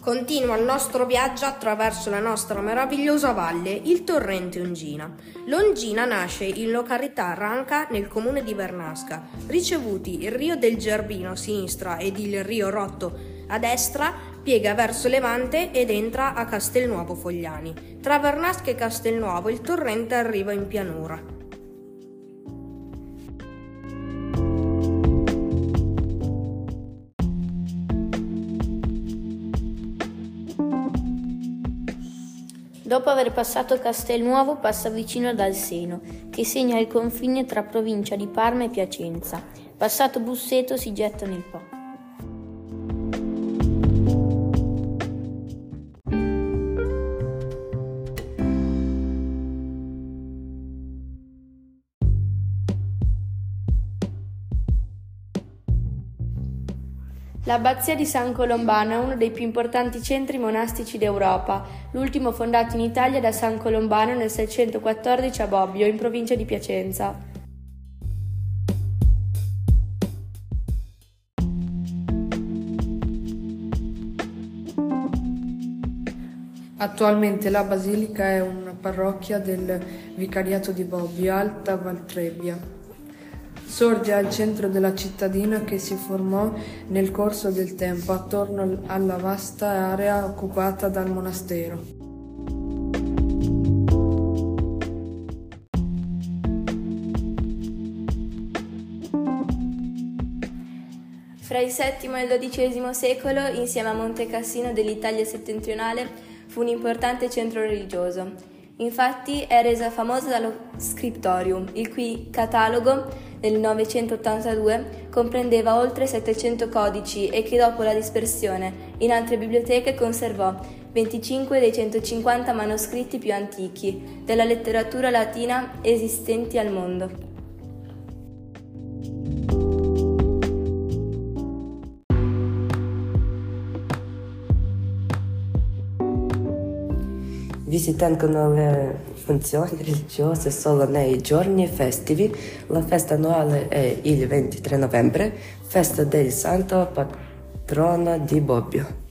Continua il nostro viaggio attraverso la nostra meravigliosa valle, il torrente Ongina. L'Ongina nasce in località Ranca nel comune di Bernasca. Ricevuti il rio del Gerbino a sinistra ed il rio Rotto a destra, piega verso Levante ed entra a Castelnuovo Fogliani. Tra Bernasca e Castelnuovo il torrente arriva in pianura. Dopo aver passato Castelnuovo passa vicino ad Alseno, che segna il confine tra provincia di Parma e Piacenza. Passato Busseto si getta nel Po. L'abbazia di San Colombano è uno dei più importanti centri monastici d'Europa, l'ultimo fondato in Italia da San Colombano nel 614 a Bobbio, in provincia di Piacenza. Attualmente la basilica è una parrocchia del vicariato di Bobbio, Alta Valtrebbia. Sorge al centro della cittadina che si formò nel corso del tempo attorno alla vasta area occupata dal monastero. Fra il VII e il XII secolo, insieme a Monte Cassino dell'Italia settentrionale, fu un importante centro religioso. Infatti è resa famosa dallo Scriptorium, il cui catalogo nel 982 comprendeva oltre 700 codici e che dopo la dispersione in altre biblioteche conservò 25 dei 150 manoscritti più antichi della letteratura latina esistenti al mondo. Vi tengono le funzioni religiose solo nei giorni festivi. La festa annuale è il 23 novembre, festa del santo patrono di Bobbio.